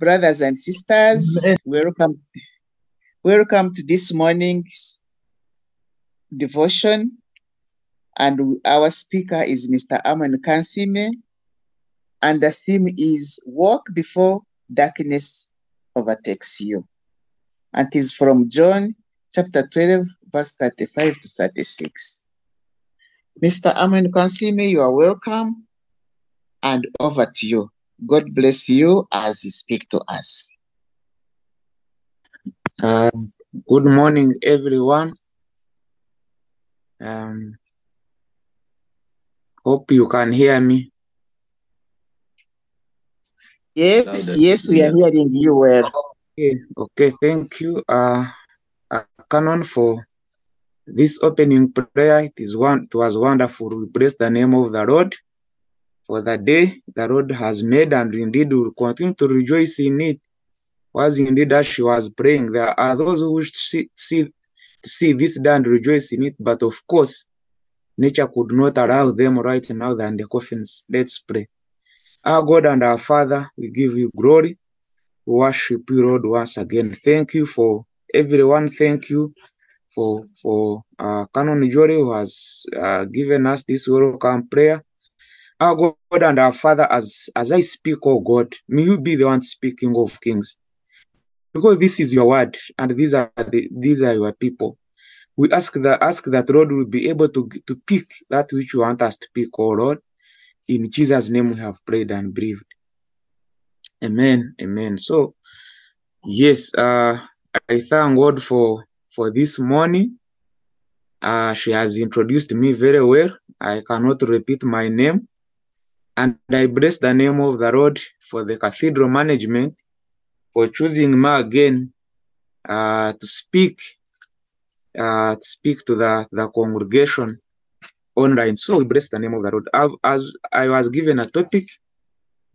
brothers and sisters. Welcome, welcome to this morning's devotion. And our speaker is Mr. Amon Kansiime. And the theme is Walk Before Darkness Overtakes You. And it is from John chapter 12, verse 35 to 36. Mr. Amon Kansiime, you are welcome. And over to you. God bless you as you speak to us. Um, good morning, everyone. Um, hope you can hear me. Yes, yes, we are hearing you well. Okay, okay, thank you, uh, uh, Canon, for this opening prayer. It is one. It was wonderful. We bless the name of the Lord for the day the Lord has made, and indeed will continue to rejoice in it. Was indeed as she was praying. There are those who wish to see, see to see this day and rejoice in it, but of course, nature could not allow them right now than the coffins. Let's pray. Our God and our Father, we give you glory. We worship you, Lord, once again. Thank you for everyone. Thank you for for uh, Canon Jory who has uh, given us this welcome prayer. Our God and our Father, as as I speak, oh God, may you be the one speaking of kings, because this is your word, and these are the, these are your people. We ask that ask that Lord will be able to to pick that which you want us to pick, oh Lord. In Jesus' name, we have prayed and believed. Amen. Amen. So yes, uh, I thank God for for this morning. Uh, she has introduced me very well. I cannot repeat my name. And I bless the name of the Lord for the cathedral management for choosing me again uh, to speak uh, to speak to the, the congregation online. So we bless the name of the Lord. I've, as I was given a topic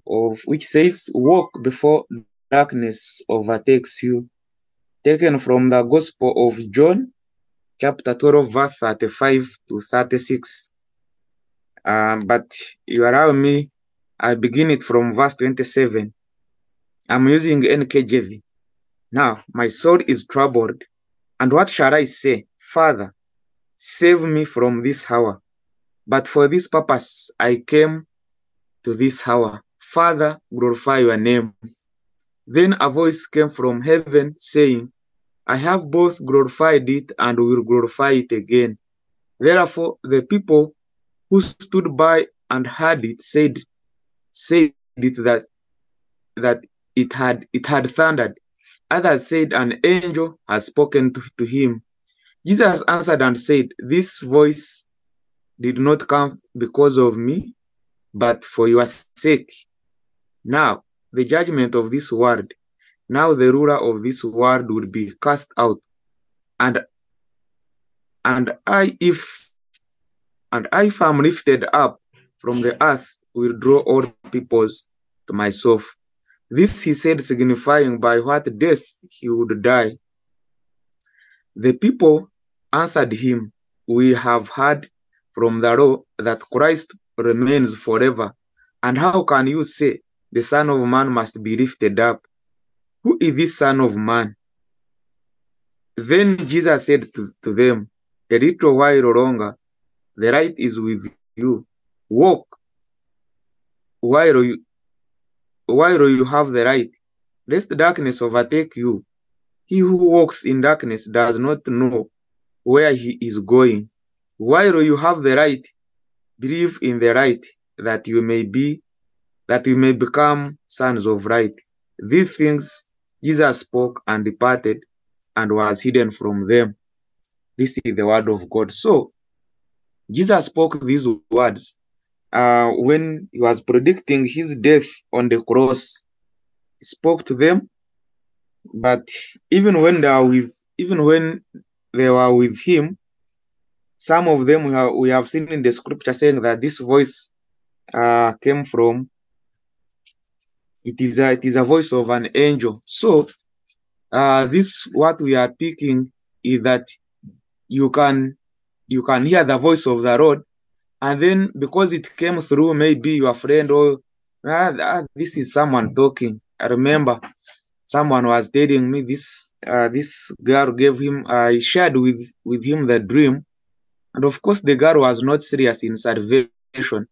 of which says, "Walk before darkness overtakes you," taken from the Gospel of John, chapter 12, verse 35 to 36. Um, but you allow me, I begin it from verse 27. I'm using NKJV. Now, my soul is troubled, and what shall I say? Father, save me from this hour. But for this purpose I came to this hour. Father, glorify your name. Then a voice came from heaven saying, I have both glorified it and will glorify it again. Therefore, the people who stood by and heard it said, said it that that it had it had thundered. Others said, An angel has spoken to, to him. Jesus answered and said, This voice did not come because of me, but for your sake. Now, the judgment of this world, now the ruler of this world will be cast out. And and I, if and I, if I'm lifted up from the earth, will draw all peoples to myself. This he said, signifying by what death he would die. The people answered him, We have heard from the law that Christ remains forever. And how can you say the Son of Man must be lifted up? Who is this Son of Man? Then Jesus said to, to them, A little while longer, the light is with you. Walk while you while you have the light, lest darkness overtake you. He who walks in darkness does not know where he is going. While you have the light, believe in the light that you may be that you may become sons of light. These things Jesus spoke and departed and was hidden from them. This is the word of God. So Jesus spoke these words uh, when he was predicting his death on the cross. He spoke to them, but even when they are with, even when they were with him, some of them we have, we have seen in the scripture saying that this voice uh, came from. It is a, it is a voice of an angel. So uh, this what we are picking is that you can you can hear the voice of the Lord. And then because it came through maybe your friend or ah, ah, this is someone talking. I remember someone was telling me this uh, this girl gave him I shared with with him the dream. And of course the girl was not serious in salvation.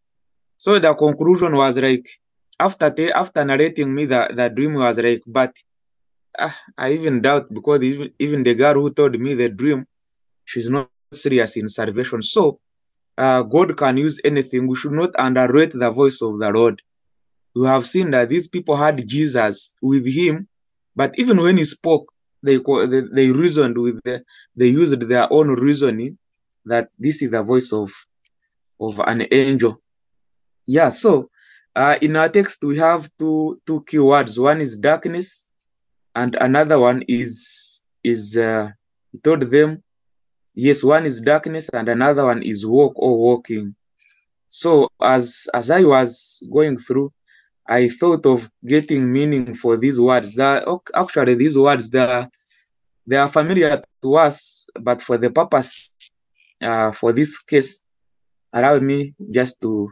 So the conclusion was like after te- after narrating me the, the dream was like but uh, I even doubt because even, even the girl who told me the dream she's not serious in salvation so uh, God can use anything we should not underrate the voice of the Lord we have seen that these people had Jesus with him but even when he spoke, they they, reasoned with the, they used their own reasoning that this is the voice of of an angel. Yeah. So uh, in our text we have two two keywords. One is darkness, and another one is is uh, he told them, yes, one is darkness and another one is walk or walking. So as as I was going through, I thought of getting meaning for these words. That actually these words are, they are familiar to us, but for the purpose uh, for this case, allow me just to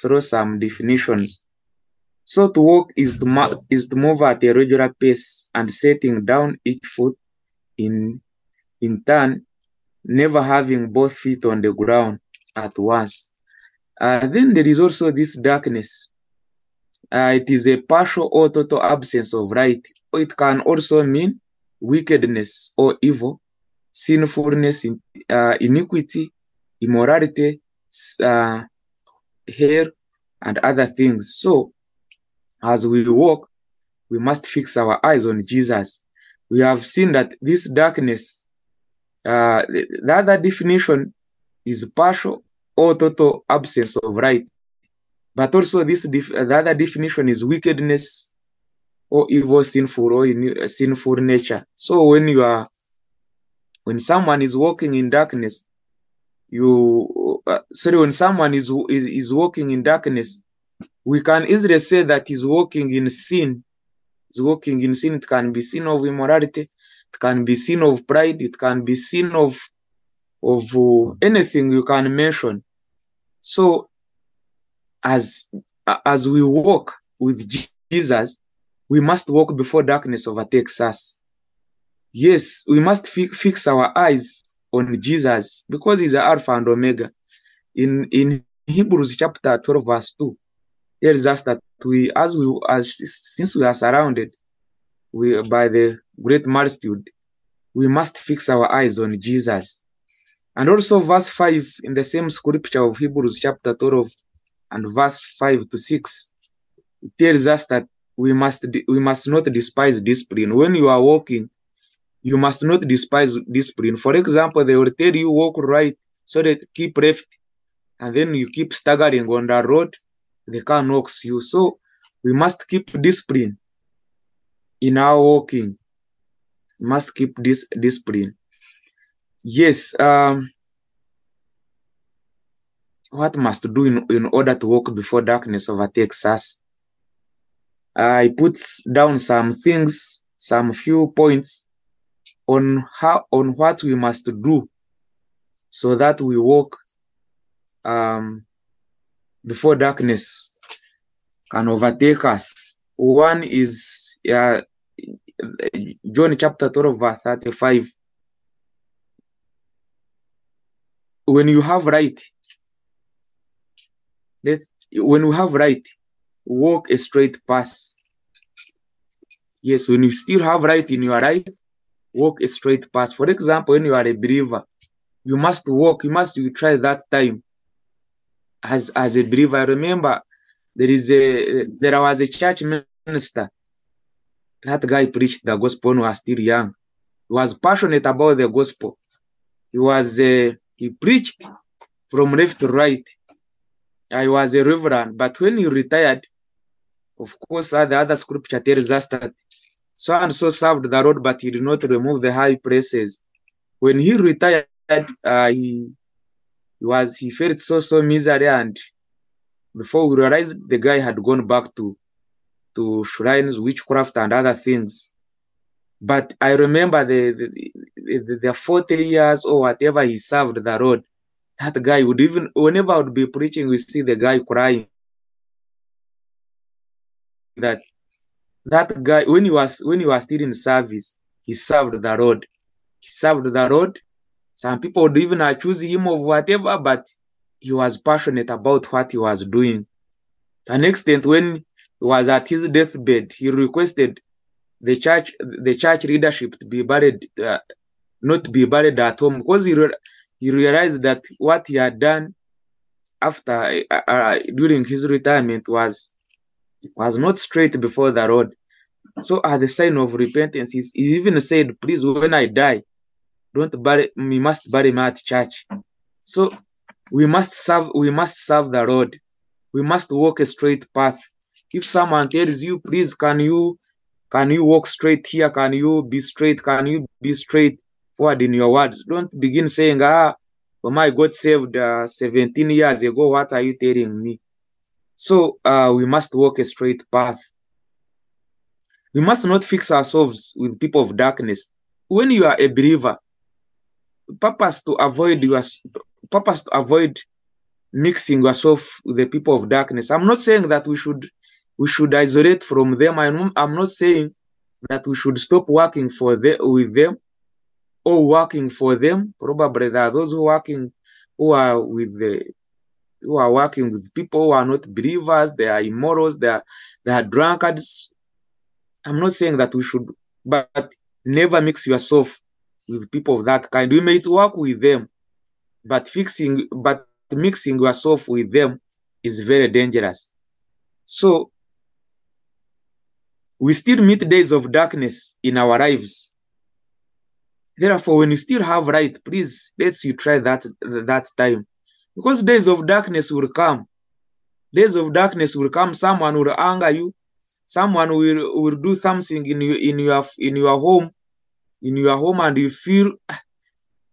throw some definitions. So to walk is to is to move at a regular pace and setting down each foot in in turn, never having both feet on the ground at once. Uh, then there is also this darkness uh, it is a partial or total absence of right. It can also mean wickedness or evil, sinfulness, uh, iniquity, immorality, uh, hair, and other things. So, as we walk, we must fix our eyes on Jesus. We have seen that this darkness, uh, the other definition is partial or total absence of right. But also this the other definition is wickedness or evil sinful or in, uh, sinful nature. So when you are when someone is walking in darkness you uh, sorry when someone is, is is walking in darkness we can easily say that he's walking in sin. He's walking in sin it can be sin of immorality it can be sin of pride it can be sin of of uh, anything you can mention so as as we walk with Jesus, we must walk before darkness overtakes us. Yes, we must fi- fix our eyes on Jesus because he's the Alpha and Omega. In in Hebrews chapter 12, verse 2, tells us that we as we as since we are surrounded we by the great multitude, we must fix our eyes on Jesus. And also verse 5 in the same scripture of Hebrews chapter 12 and verse 5 to 6 it tells us that we must we must not despise discipline. When you are walking you must not despise discipline. For example they will tell you walk right so that keep left and then you keep staggering on the road the car knocks you. So we must keep discipline in our walking must keep this discipline yes um what must do in, in order to walk before darkness overtakes us I put down some things, some few points on how on what we must do so that we walk um, before darkness can overtake us. One is uh, John chapter 12, verse 35. When you have right, let when you have right, walk a straight path. Yes, when you still have right in your life, walk a straight path. For example, when you are a believer, you must walk, you must you try that time as as a believer. I remember there is a there was a church minister. That guy preached the gospel when he was still young. He was passionate about the gospel. He was uh, he preached from left to right. I was a reverend, but when he retired, of course, uh, the other scripture tells us that so and so served the Lord, but he did not remove the high places. When he retired, uh, he, he was he felt so so misery, and before we realized, the guy had gone back to to shrines, witchcraft, and other things. But I remember the the, the, the 40 years or whatever he served the Lord. That guy would even whenever I would be preaching, we see the guy crying. That that guy when he was when he was still in service, he served the Lord. He served the Lord. Some people would even accuse him of whatever, but he was passionate about what he was doing. To an extent, when he was at his deathbed, he requested the church the church leadership to be buried uh, not be buried at home because he, re- he realized that what he had done after uh, uh, during his retirement was was not straight before the Lord. So as a sign of repentance, he he even said, "Please, when I die, don't bury me. Must bury me at church." So we must serve. We must serve the Lord. We must walk a straight path. If someone tells you, "Please, can you can you walk straight here? Can you be straight? Can you be straight forward in your words?" Don't begin saying, "Ah, oh my God saved uh, 17 years ago. What are you telling me?" So uh, we must walk a straight path. We must not fix ourselves with people of darkness. When you are a believer, purpose to avoid your purpose to avoid mixing yourself with the people of darkness. I'm not saying that we should we should isolate from them. I'm, not saying that we should stop working for the, with them or working for them. Probably there are those who working who are with the who are working with people who are not believers, they are immorals, they are they are drunkards. I'm not saying that we should, but never mix yourself with people of that kind. We may work with them, but fixing but mixing yourself with them is very dangerous. So we still meet days of darkness in our lives. Therefore, when you still have right, please let's you try that that time. Because days of darkness will come. Days of darkness will come. Someone will anger you. Someone will, will do something in your in your in your home, in your home, and you feel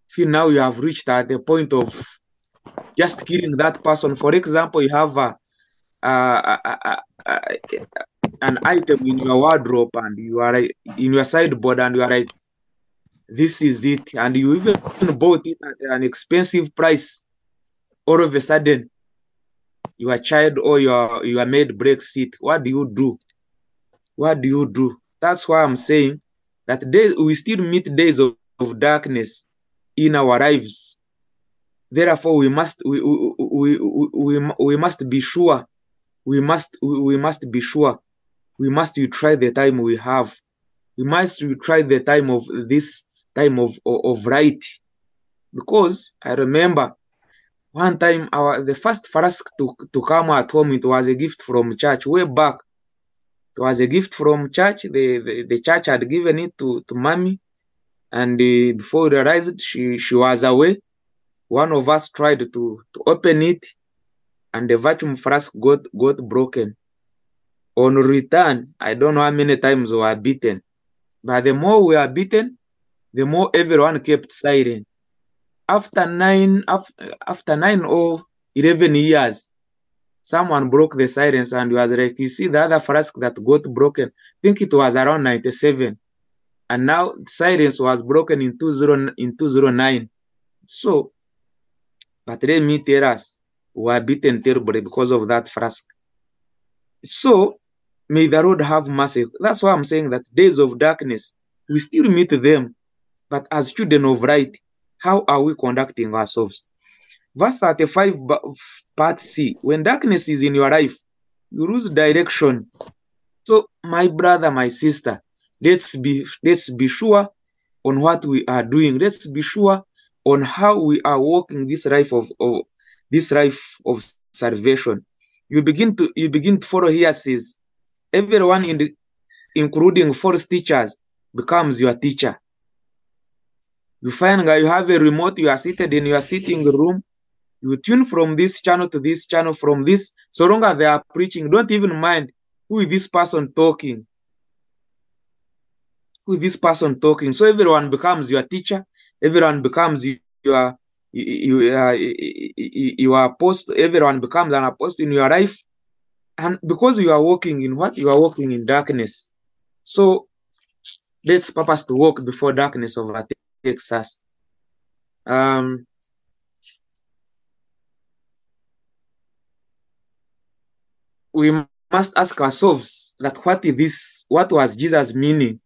feel now you have reached at the point of just killing that person. For example, you have a, a, a, a, an item in your wardrobe and you are in your sideboard and you are like, this is it, and you even bought it at an expensive price. All of a sudden, your child or your your maid breaks it. What do you do? What do you do? That's why I'm saying that days we still meet days of, of darkness in our lives. Therefore, we must we we, we, we, we, must be sure. We must we must be sure. We must try the time we have. We must try the time of this time of, of, of right. Because I remember one time our the first flask to, to come at home, it was a gift from church way back. It was a gift from church. The, the, the church had given it to, to mommy. And uh, before we realized she, she was away, one of us tried to, to open it and the vacuum flask got, got broken. On return, I don't know how many times we were beaten. But the more we are beaten, the more everyone kept silent. After nine, after nine or eleven years, someone broke the silence and was like, "You see the other flask that got broken? I think it was around ninety-seven, and now silence was broken in two zero in two zero nine. So, but let me tell us, we were beaten terribly because of that flask. So, may the Lord have mercy. That's why I'm saying that days of darkness, we still meet them but as children of light, how are we conducting ourselves? Verse 35, part C. When darkness is in your life, you lose direction. So, my brother, my sister, let's be let's be sure on what we are doing. Let's be sure on how we are walking this life of, of this life of salvation. You begin to you begin to follow here says everyone in the including false teachers becomes your teacher. You find that you have a remote, you are seated in your sitting room, you tune from this channel to this channel, from this, so long as they are preaching, don't even mind who is this person talking. Who is this person talking? So everyone becomes your teacher, everyone becomes your you, uh, you are apostle, everyone becomes an apostle in your life. And because you are walking in what? You are walking in darkness. So let's purpose to walk before darkness overtakes us Um, we must ask ourselves that what is this? What was Jesus meaning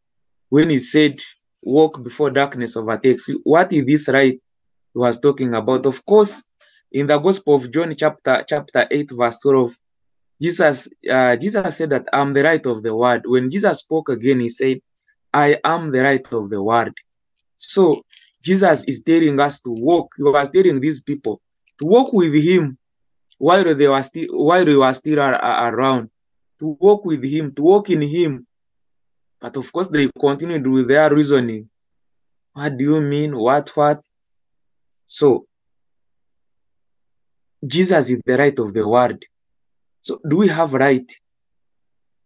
when he said, "Walk before darkness overtakes you"? What is this right he was talking about? Of course, in the Gospel of John, chapter chapter eight, verse twelve, Jesus uh, Jesus said that I'm the light of the world. When Jesus spoke again, he said, "I am the light of the world." So Jesus is telling us to walk. He was telling these people to walk with him while they were still while they were still ar- ar- around, to walk with him, to walk in him. But of course, they continued with their reasoning. What do you mean? What what? So Jesus is the right of the world. So do we have right?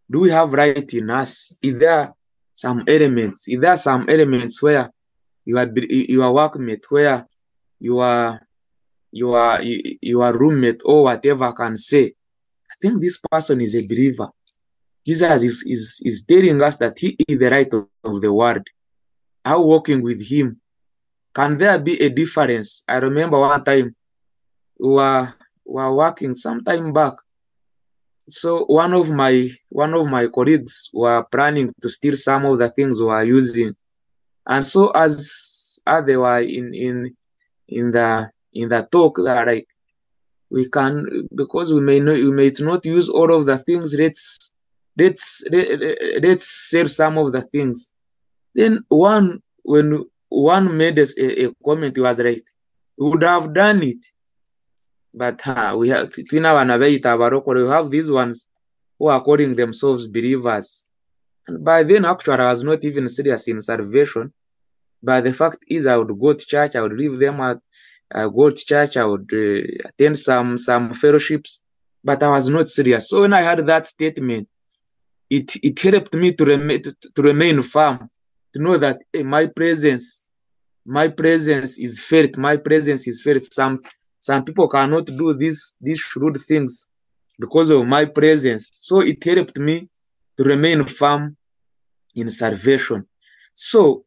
Do we have right in us? Is there some elements? Is there some elements where you are your workmate, where you are your your roommate or whatever can say, I think this person is a believer. Jesus is, is, is telling us that he is the right of, of the world. How walking with him, can there be a difference? I remember one time we were, we were working some time back. So one of my one of my colleagues were planning to steal some of the things we were using. And so as as they were in in in the in the talk that like we can because we may not we may not use all of the things let's let's let, let's sell some of the things then one when one made a, a comment was like would have done it but uh, we have twina abana beita abarokore we have these ones who are calling themselves believers and by then actually i was not even serious in salvation but the fact is i would go to church i would leave them at I go to church, I would uh, attend some some fellowships, but I was not serious. So when I heard that statement, it it helped me to remain to, to remain firm, to know that hey, my presence, my presence is felt. My presence is felt. Some some people cannot do these these shrewd things because of my presence. So it helped me to remain firm in salvation. So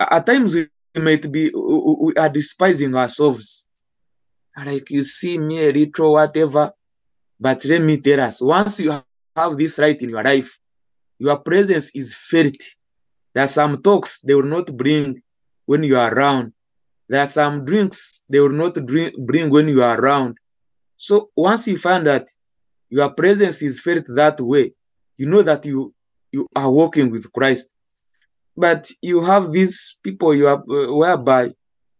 at times we might be we are despising ourselves like you see me a little whatever but let me tell us once you have this right in your life your presence is felt there are some talks they will not bring when you are around there are some drinks they will not drink, bring when you are around. So once you find that your presence is felt that way you know that you you are walking with christ. But you have these people you are uh, whereby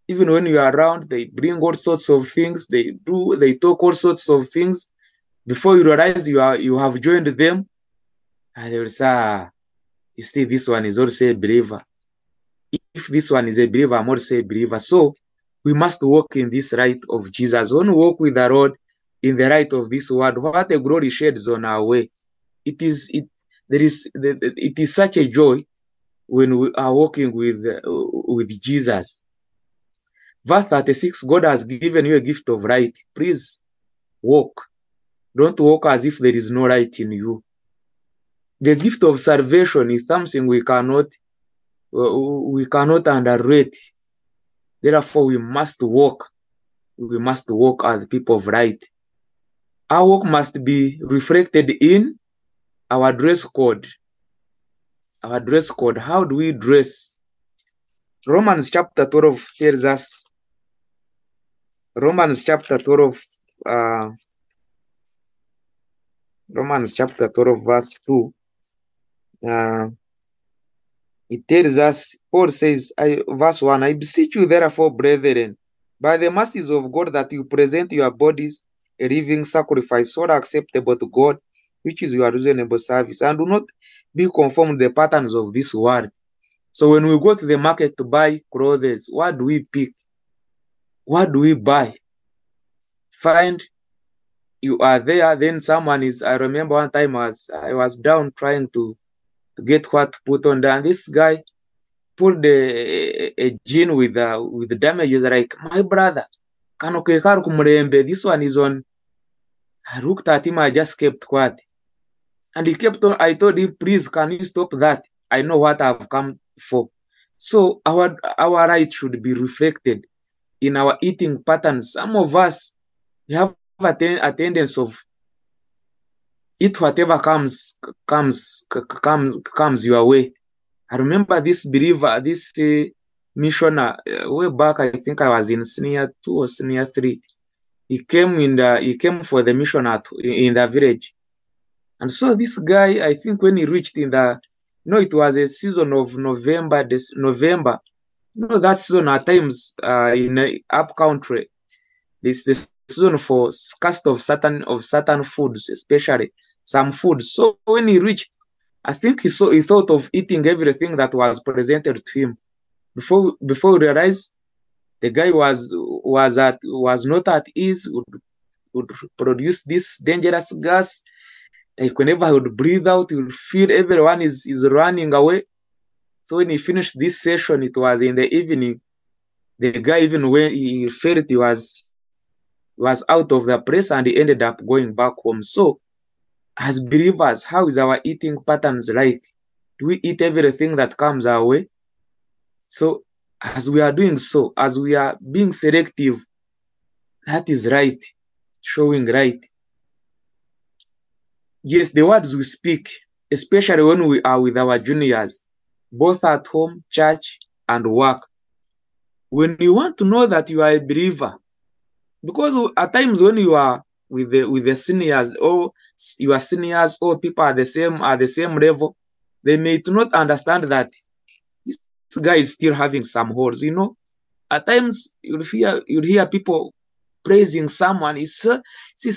even when you are around they bring all sorts of things they do they talk all sorts of things. Before you realize you are you have joined them and they will say ah, you see this one is also a believer if this one is a believer i'm also a believer so we must walk in this right of jesus when we walk with the lord in the right of this word what a glory sheds on our way it is it there is it is such a joy when we are walking with uh, with Jesus. Verse 36 God has given you a gift of right. Please walk. Don't walk as if there is no right in you. The gift of salvation is something we cannot we cannot underrate. Therefore, we must walk. We must walk as people of right. Our work must be reflected in our dress code our dress code. How do we dress? Romans chapter 12 tells us, Romans chapter 12, uh, Romans chapter 12, verse 2, uh, it tells us, Paul says, I, verse 1, I beseech you, therefore, brethren, by the mercies of God, that you present your bodies a living sacrifice, so acceptable to God, which is your reasonable service, and do not be conformed to the patterns of this world. So when we go to the market to buy clothes, what do we pick? What do we buy? Find you are there, then someone is. I remember one time I was I was down trying to to get what to put on there, and this guy pulled a, a jean with uh, with damages. Like my brother, kanokekar kumurembe. This one is on. I looked at him. I just kept quiet, and he kept on. I told him, please, can you stop that? I know what I've come for. So our our right should be reflected in our eating patterns. Some of us we have a, ten, a tendency of eat whatever comes comes comes comes your way. I remember this believer, this uh, missioner, uh, way back. I think I was in senior two or senior three. He came in the he came for the mission at in the village, and so this guy, I think when he reached in the, you know, it was a season of November, this November. You know that season at times uh, in uh, up country, this the season for cast of certain of certain foods, especially some food. So when he reached, I think he saw he thought of eating everything that was presented to him. Before before he realized the guy was was at was not at ease, would, would produce this dangerous gas. Like whenever he would breathe out, he would feel everyone is, is running away. So when he finished this session, it was in the evening. The guy, even when he felt he was was out of the place and he ended up going back home. So as believers, how is our eating patterns like? Do we eat everything that comes our way? So, as we are doing so, as we are being selective, that is right, showing right. Yes, the words we speak, especially when we are with our juniors, both at home, church, and work. When you want to know that you are a believer, because at times when you are with the with the seniors or your seniors or people at the same at the same level, they may not understand that this guy is still having some holes. You know, at times you'll hear you'll hear people praising someone. It's uh,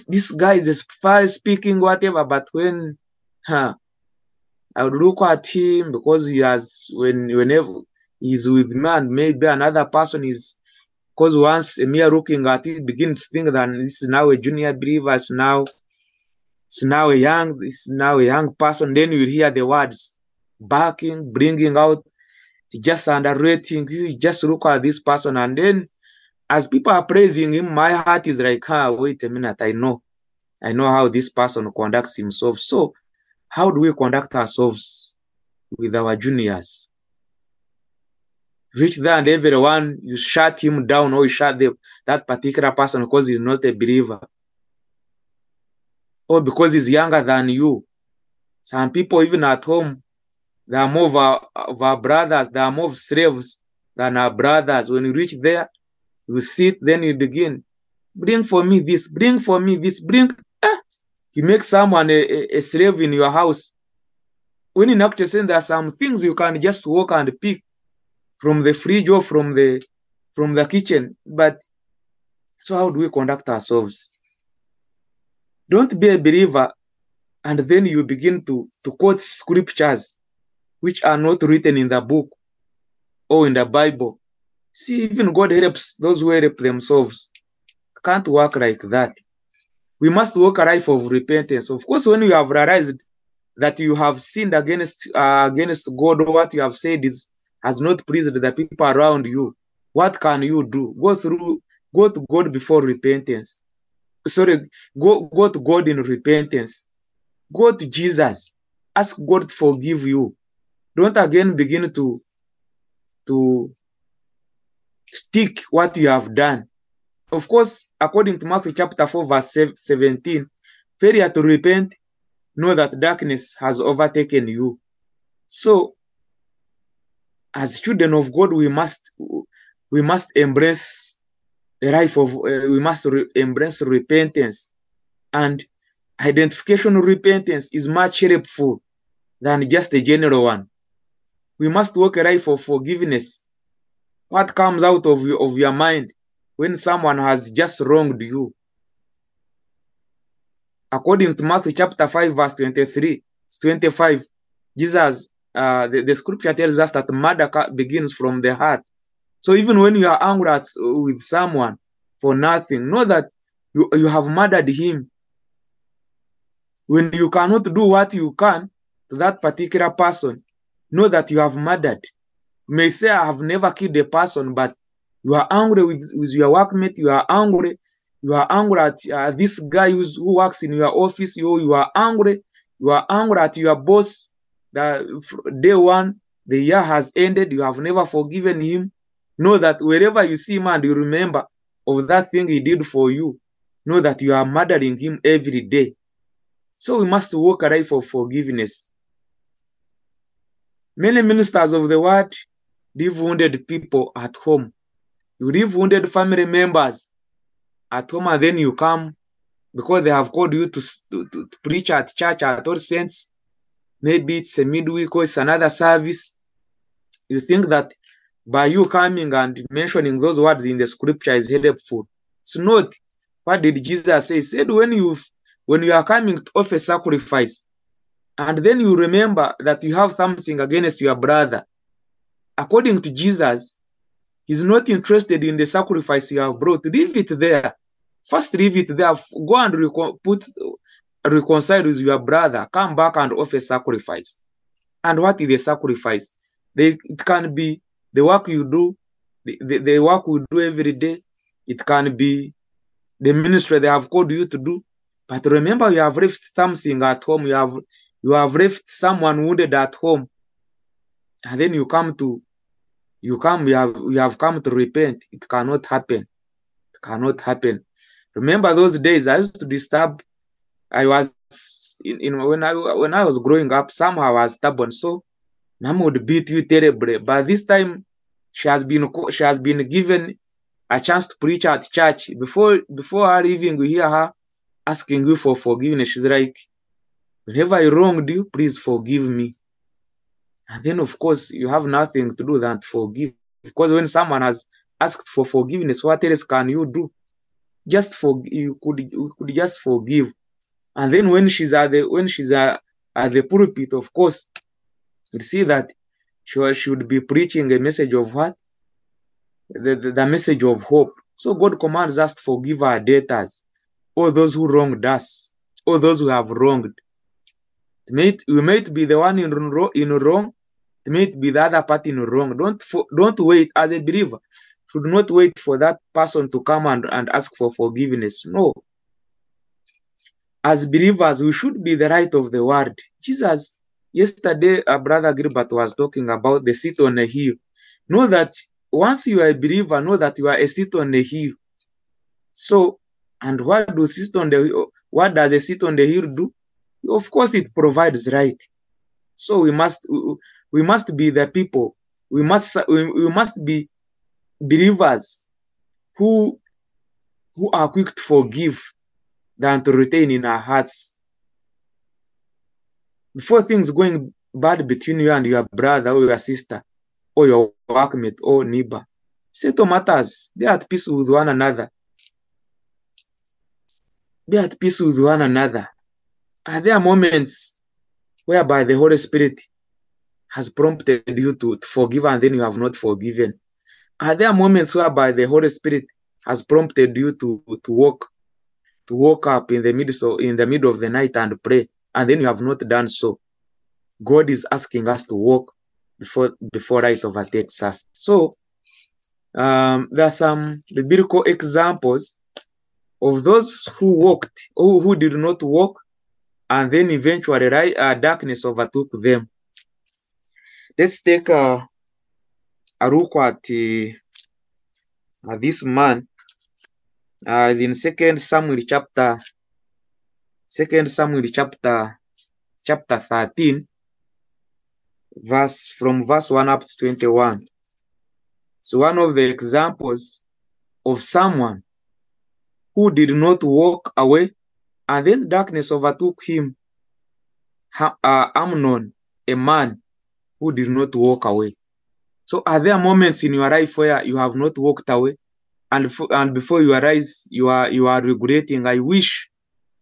this guy is far speaking whatever, but when huh, I would look at him because he has when whenever he's with me and maybe another person is because once a mere looking at it begins to think that this is now a junior believer, it's now it's now a young, it's now a young person. Then you hear the words barking, bringing out, just underrating. You just look at this person, and then as people are praising him, my heart is like, ah, wait a minute, I know, I know how this person conducts himself. So, how do we conduct ourselves with our juniors? Reach there and everyone you shut him down or you shut the, that particular person because he's not a believer. Or because he's younger than you. Some people even at home they are more of our, of our brothers they are more slaves than our brothers. When you reach there you sit then you begin. Bring for me this bring for me this bring eh, you make someone a, a, slave in your house. When in actual sense there are some things you can just walk and pick from the fridge or from the from the kitchen. But so how do we conduct ourselves? Don't be a believer and then you begin to to quote scriptures which are not written in the book or in the bible. See even god helps those who help themselves. Can't work like that. We must walk a life of repentance. Of course when you have realized that you have sinned against uh, against god or what you have said is has not pleased the people around you, what can you do? Go through, go to God before repentance. Sorry, go, go to God in repentance. Go to Jesus. Ask God to forgive you. Don't again begin to to stick what you have done. Of course, according to Matthew chapter 4, verse 17, failure to repent, know that darkness has overtaken you. So as children of God, we must we must embrace the life of uh, we must re embrace repentance, and identification repentance is much helpful than just a general one. We must walk a life of forgiveness. What comes out of your, of your mind when someone has just wronged you? According to Matthew chapter 5, verse 23, 25, Jesus uh, the, the, scripture tells us that murder begins from the heart. So even when you are angry at, with someone for nothing, know that you, you have murdered him. When you cannot do what you can to that particular person, know that you have murdered. You may say, I have never killed a person, but you are angry with, with your workmate, you are angry, you are angry at uh, this guy who works in your office, you, you are angry, you are angry at your boss, that day one, the year has ended, you have never forgiven him. Know that wherever you see him and you remember of that thing he did for you, know that you are murdering him every day. So we must walk a life of forgiveness. Many ministers of the word leave wounded people at home. You leave wounded family members at home, and then you come because they have called you to, to, to preach at church at all saints. Maybe it's a midweek or it's another service. You think that by you coming and mentioning those words in the scripture is helpful. It's not. What did Jesus say? He said when you when you are coming to offer sacrifice, and then you remember that you have something against your brother, according to Jesus, he's not interested in the sacrifice you have brought. Leave it there. First, leave it there. Go and put reconcile with your brother. Come back and offer sacrifice. And what is the sacrifice? They, it can be the work you do, the, the, the work we do every day. It can be the ministry they have called you to do. But remember, you have left something at home. You have you have left someone wounded at home, and then you come to you come you have you have come to repent. It cannot happen. It cannot happen. Remember those days I used to disturb. I was in, in when I when I was growing up. Somehow I was stubborn, so mom would beat you terribly. But this time, she has been she has been given a chance to preach at church. Before before her leaving, we hear her asking you for forgiveness. She's like, whenever I wronged you, please forgive me. And then, of course, you have nothing to do than to forgive. Because when someone has asked for forgiveness, what else can you do? Just for you could you could just forgive. And then when she's at the when she's at, at the pulpit, of course, you see that she should be preaching a message of what? The, the, the message of hope. So God commands us to forgive our debtors, all those who wronged us, all those who have wronged. It may, we might be the one in, in wrong, it may be the other party in wrong. Don't don't wait as a believer. Should not wait for that person to come and, and ask for forgiveness. No. As believers, we should be the right of the word. Jesus, yesterday, our brother Gilbert was talking about the seat on a hill. Know that once you are a believer, know that you are a seat on a hill. So, and what do sit on the what does a seat on the hill do? Of course, it provides right. So we must we must be the people. We must we, we must be believers who who are quick to forgive than to retain in our hearts. Before things going bad between you and your brother or your sister or your workmate or neighbor, settle matters. Be at peace with one another. Be at peace with one another. Are there moments whereby the Holy Spirit has prompted you to, to forgive and then you have not forgiven? Are there moments whereby the Holy Spirit has prompted you to, to walk to walk up in the middle in the middle of the night and pray, and then you have not done so? God is asking us to walk before before light overtakes us. So um, there are some biblical examples of those who walked or who did not walk, and then eventually uh, darkness overtook them. Let's take a, a look at uh, this man uh, is in Second Samuel chapter Second Samuel chapter chapter thirteen, verse from verse one up to twenty-one. So one of the examples of someone who did not walk away, and then darkness overtook him. Uh, Amnon, a man who did not walk away. So are there moments in your life where you have not walked away? And, and before you arise, you are you are regretting. I wish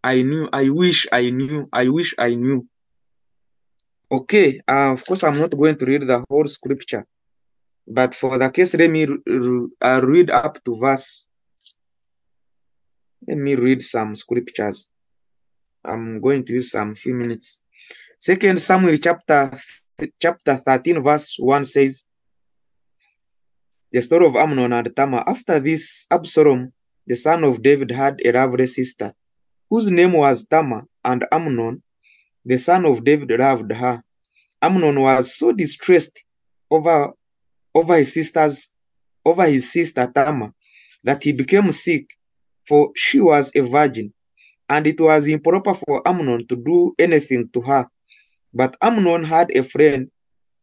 I knew. I wish I knew. I wish I knew. Okay, uh, of course, I'm not going to read the whole scripture, but for the case, let me uh, read up to verse. Let me read some scriptures. I'm going to use some few minutes. Second Samuel chapter chapter 13, verse 1 says, the story of Amnon and Tamar. After this, Absalom, the son of David, had a lovely sister, whose name was Tamar, and Amnon, the son of David, loved her. Amnon was so distressed over, over his sister's over his sister Tamar that he became sick, for she was a virgin. and it was improper for Amnon to do anything to her. But Amnon had a friend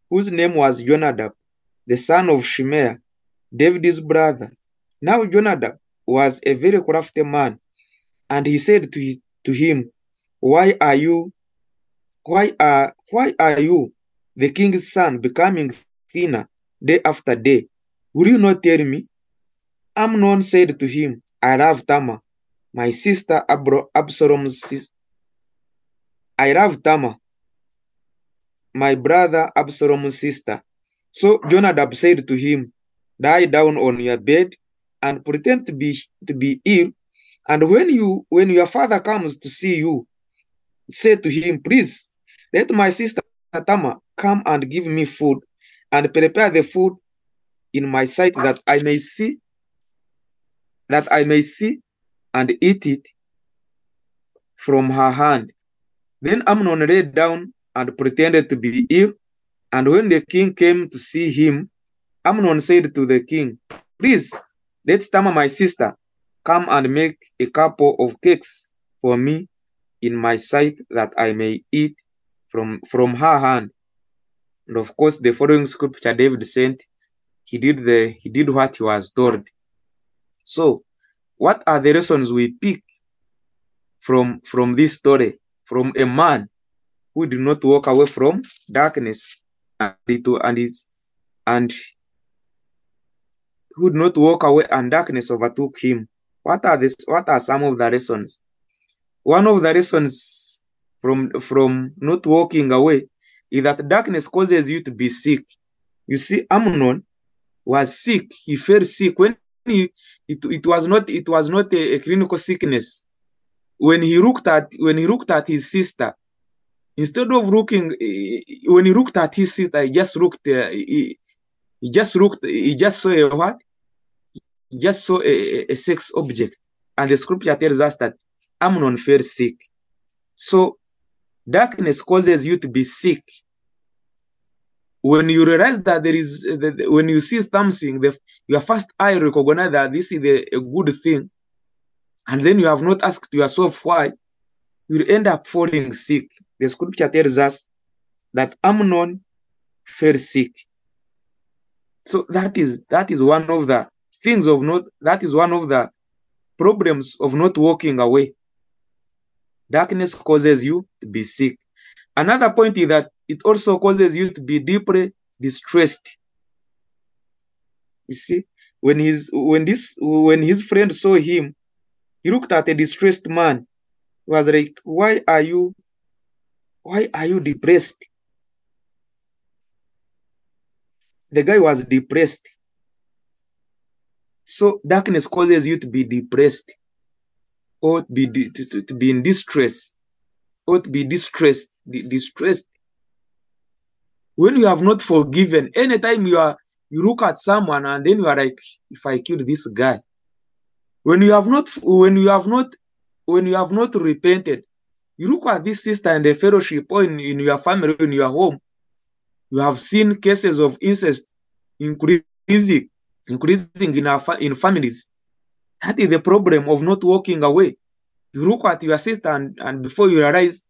whose name was Jonadab, the son of Shimeah, David's brother. Now Jonadab was a very crafty man, and he said to, his, to him, Why are you why are why are you, the king's son, becoming thinner day after day? Will you not tell me? Amnon said to him, I love Tamar, my sister Abro- Absalom's sister. I love Tamar, my brother Absalom's sister. So Jonadab said to him, Lie down on your bed and pretend to be to be ill. And when you when your father comes to see you, say to him, Please let my sister Tamar come and give me food and prepare the food in my sight that I may see that I may see and eat it from her hand. Then Amnon lay down and pretended to be ill. And when the king came to see him, Amnon said to the king, Please, let Tamar, my sister, come and make a couple of cakes for me in my sight that I may eat from, from her hand. And of course, the following scripture David sent, he did the he did what he was told. So, what are the lessons we pick from from this story from a man who did not walk away from darkness and it, and it's and who did not walk away and darkness overtook him. What are this what are some of the reasons? one of the reasons from from not walking away is that darkness causes you to be sick. You see amnon was sick. He felt sick when he, it, it was not it was not a, a clinical sickness. When he looked at when he looked at his sister instead of looking when he looked at his sister he just looked uh, he, he just looked he just saw a what just saw a, a sex object and the scripture tells us that amnon fell sick. So darkness causes you to be sick. When you realize that there is when you see something the, your first eye recognize that this is a, a good thing and then you have not asked yourself why you end up falling sick. The scripture tells us that amnon fell sick. So that is that is one of the things of not that is one of the problems of not walking away. Darkness causes you to be sick. Another point is that it also causes you to be deeply distressed. You see when his when this when his friend saw him he looked at a distressed man. He was like why are you why are you depressed? The guy was depressed so darkness causes you to be depressed or to be to, to, to be in distress or to be distressed distressed. When you have not forgiven anytime you are you look at someone and then you are like if i killed this guy. When you have not when you have not when you have not repented you look at this sister in the fellowship or in, in your family in your home you have seen cases of incest increasing increasing in our in families. That is the problem of not walking away. You look at your sister and, and before you realize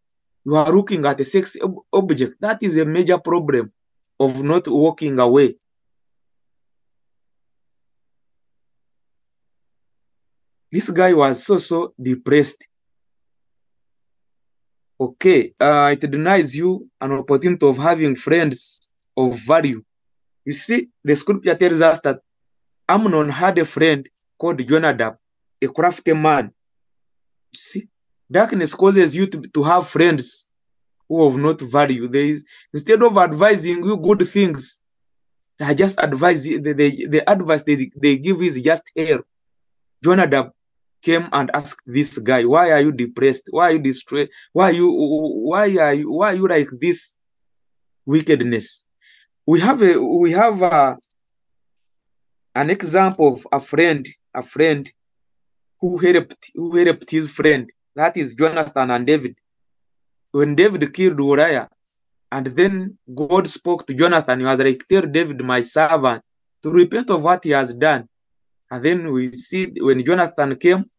you are looking at a sex ob object that is a major problem of not walking away. This guy was so so depressed. Okay uh, it denies you an opportunity of having friends of value. You see the scripture tells us that amnon had a friend called jonadab a crafty man. See darkness causes you to, to have friends who have not value. There is instead of advising you good things they just advise the, the, the advice they, they give is just air jonadab came and asked this guy why are you depressed? Why are you distressed why are you why are you why are you like this wickedness? We have a we have a, an example of a friend a friend who helped who helped his friend that is jonathan and david when david killed uriah and then god spoke to jonathan he was like tell david my servant to repent of what he has done and then we see when Jonathan came,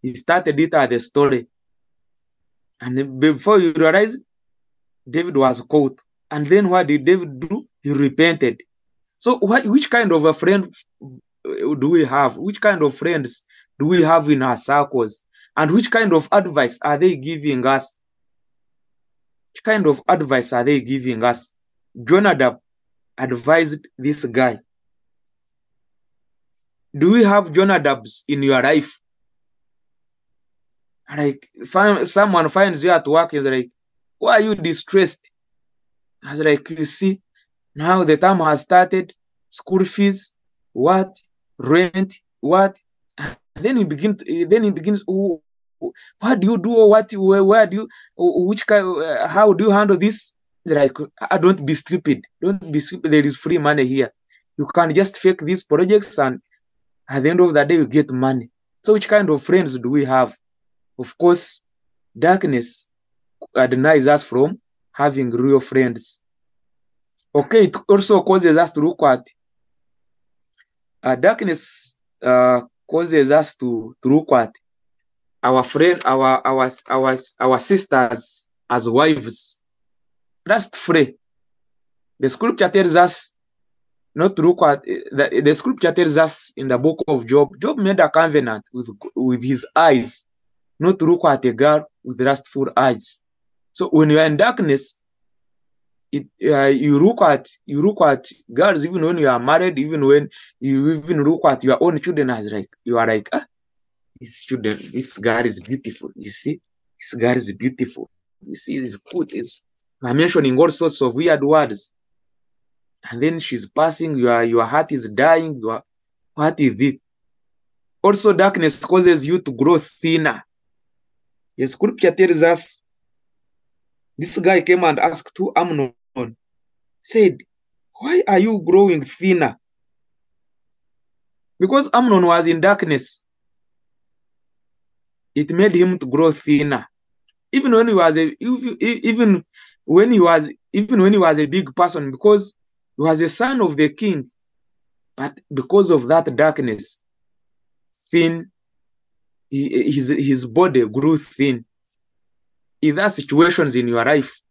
he started it at the story. And before you realize, David was caught. And then what did David do? He repented. So, what, which kind of a friend do we have? Which kind of friends do we have in our circles? And which kind of advice are they giving us? Which kind of advice are they giving us? Jonadab advised this guy. Do we have Jonadabs in your life? Like find, someone finds you at work is like, why are you distressed? I was like, you see, now the term has started, school fees, what, rent, what? Then he begin. Eh, then he begins. Oh, oh, what do you do? What? Where, where do you? Oh, oh, which kind? Eh, how do you handle this? Like, I don't be stupid. Don't be stupid. There is free money here. You can just fake these projects, and at the end of the day, you get money. So, which kind of friends do we have? Of course, darkness denies us from having real friends. Okay, it also causes us to look at uh, darkness uh, causes us to, to look at our friend, our our our our sisters as wives. That's free. The scripture tells us not to look at the, the scripture tells us in the book of Job. Job made a covenant with with his eyes, not to look at a girl with lustful eyes. So when you are in darkness, it, uh, you look at you look at girls even when you are married, even when you even look at your own children as like you are like, ah, this children, this girl is beautiful. You see, this girl is beautiful. You see, it's good. It's I'm mentioning all sorts of weird words, and then she's passing. Your your heart is dying. Your what is it? Also, darkness causes you to grow thinner. The scripture tells us this guy came and asked to Amnon said, Why are you growing thinner? Because Amnon was in darkness, it made him to grow thinner. Even when he was a even when he was even when he was a big person, because he was a son of the king, but because of that darkness, thin, his his body grew thin. Is there situations in your life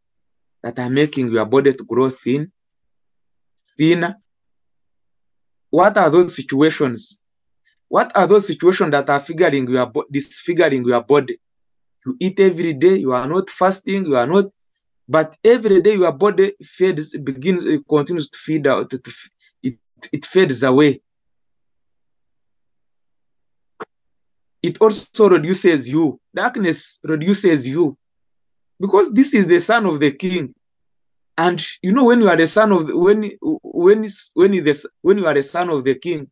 that are making your body to grow thin, thinner? What are those situations? What are those situations that are figuring your disfiguring your body? You eat every day, you are not fasting, you are not, but every day your body fades, begins, it continues to feed out, to, to, it, it fades away. It also reduces you. Darkness reduces you because this is the son of the king. And you know when you are the son of the, when when when the, when you are the son of the king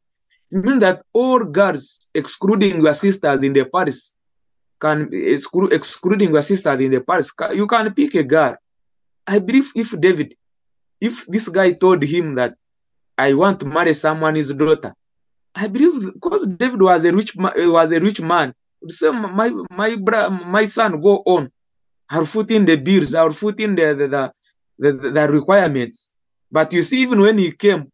it means that all girls excluding your sisters in the palace can excluding your sisters in the palace you can pick a girl. I believe if david if this guy told him that i want to marry someone's daughter i believe because david was a rich was a rich man. Say my my my son go on Put in the bills, I'll put in the the, the, the, the requirements. But you see, even when he came,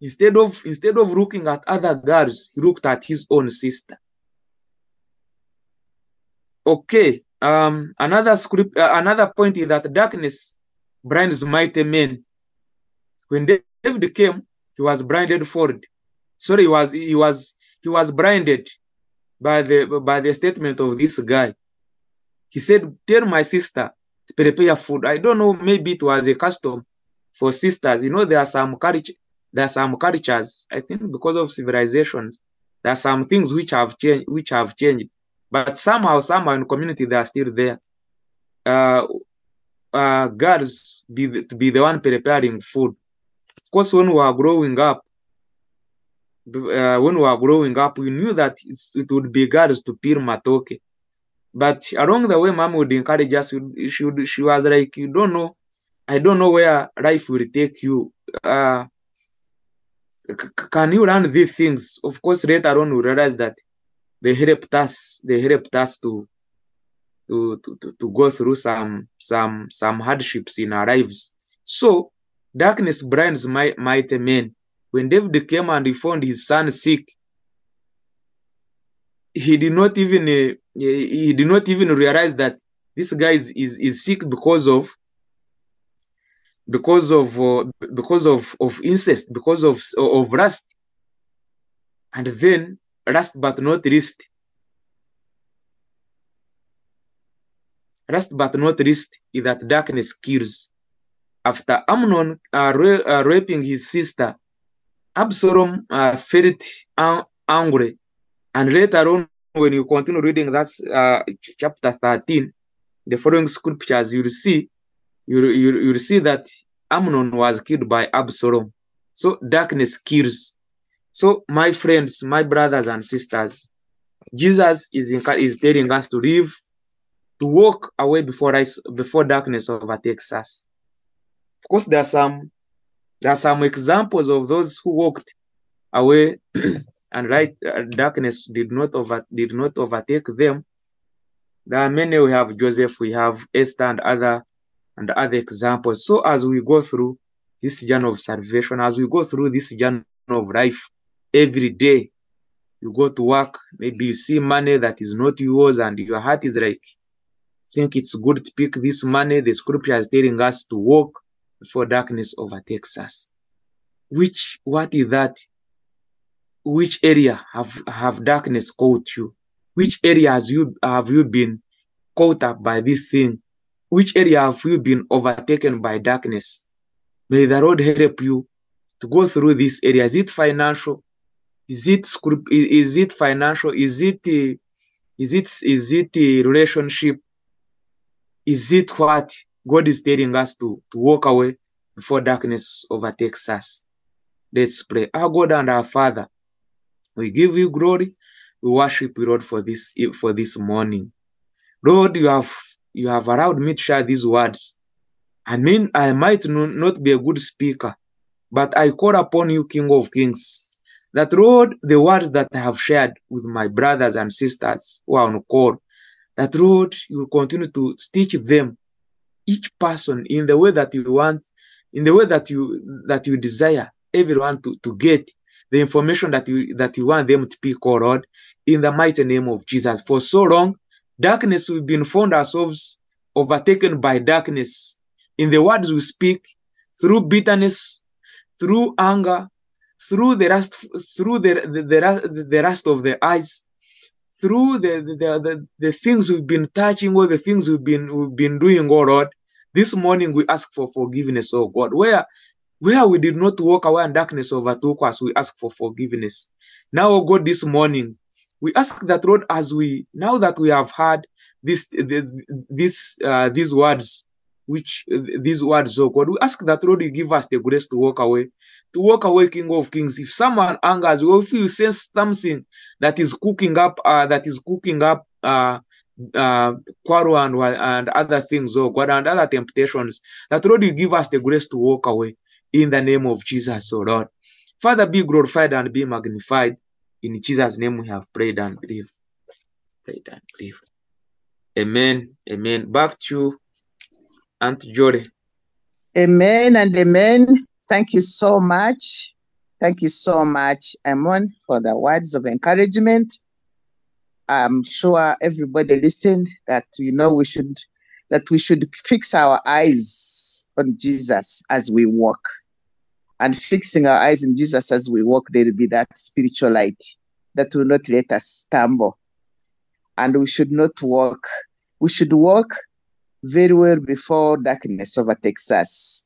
instead of instead of looking at other girls, he looked at his own sister. Okay. Um, another script, uh, another point is that darkness blinds mighty men. When David came, he was blinded forward. Sorry, he was he was he was blinded by the by the statement of this guy. He said, Tell my sister to prepare food. I don't know, maybe it was a custom for sisters. You know, there are some culture, there are some cultures, I think because of civilizations, there are some things which have changed, which have changed. But somehow, somehow in the community they are still there. Uh, uh, girls be the, to be the one preparing food. Of course, when we were growing up, uh, when we were growing up, we knew that it would be girls to peel matoke. But along the way, mom would encourage us. She, would, she was like, You don't know, I don't know where life will take you. Uh, can you learn these things? Of course, later on, we realize that they helped us, they helped us to, to, to, to go through some, some, some hardships in our lives. So, darkness blinds my, mighty men. When David came and he found his son sick, he did not even uh, he did not even realize that this guy is, is, is sick because of because of uh, because of of incest because of of lust and then last but not least last but not least is that darkness kills. After amnon uh, ra- uh, raping his sister absalom uh, felt an- angry and later on when you continue reading that uh, chapter 13 the following scriptures you'll see you'll, you'll, see that amnon was killed by absalom. So darkness kills. So my friends my brothers and sisters jesus is, in, is telling us to live to walk away before before darkness overtakes us. Of course there are some there are some examples of those who walked away and light uh, darkness did not over did not overtake them. There are many we have joseph we have esther and other and other examples. So as we go through this journey of salvation as we go through this journey of life every day you go to work maybe you see money that is not yours and your heart is like think it's good to pick this money. The scripture is telling us to walk before darkness overtakes us. Which what is that which area have have darkness caught you? Which area has you have you been caught up by this thing? Which area have you been overtaken by darkness? May the lord help you to go through this area. Is it financial? Is it it financial? Is it is it is it a relationship? Is it what god is telling us to to walk away before darkness overtakes us? Let's pray. Our god and our father we give you glory. We worship you lord for this for this morning. Lord you have you have allowed me to share these words. I mean i might no- not be a good speaker but i call upon you king of kings that lord the words that i have shared with my brothers and sisters who are on call that lord you will continue to teach them each person in the way that you want in the way that you that you desire everyone to, to get the information that you that you want them to pick oh lord in the mighty name of jesus. For so long darkness we've been found ourselves overtaken by darkness. In the words we speak through bitterness through anger through the rust through the the, the, the rust of the eyes through the the, the, the the things we've been touching or the things we've been we've been doing oh lord this morning we ask for forgiveness oh god. Where where we did not walk away and darkness overtook us we ask for forgiveness. Now oh god this morning we ask that lord as we now that we have heard this this uh, these words which these words oh god we ask that lord you give us the grace to walk away to walk away king of kings. If someone angers or if you sense something that is cooking up uh, that is cooking up uh, uh, quarrel and, and other things, oh God, and other temptations, that Lord, you give us the grace to walk away in the name of Jesus, oh Lord. Father, be glorified and be magnified. In Jesus' name we have prayed and believe. Prayed and believe. Amen. Amen. Back to Aunt Jory. Amen and amen. Thank you so much. Thank you so much, Amon, for the words of encouragement. I'm sure everybody listened that you know we should that we should fix our eyes on Jesus as we walk. And fixing our eyes on Jesus as we walk, there will be that spiritual light that will not let us stumble. And we should not walk. We should walk very well before darkness overtakes us.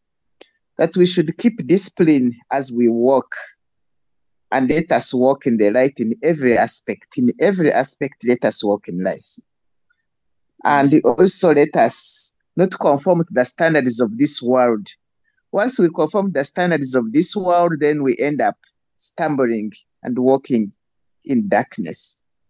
That we should keep discipline as we walk. And let us walk in the light in every aspect. In every aspect, let us walk in light. And also let us not conform to the standards of this world. Once we conform to the standards of this world, then we end up stumbling and walking in darkness.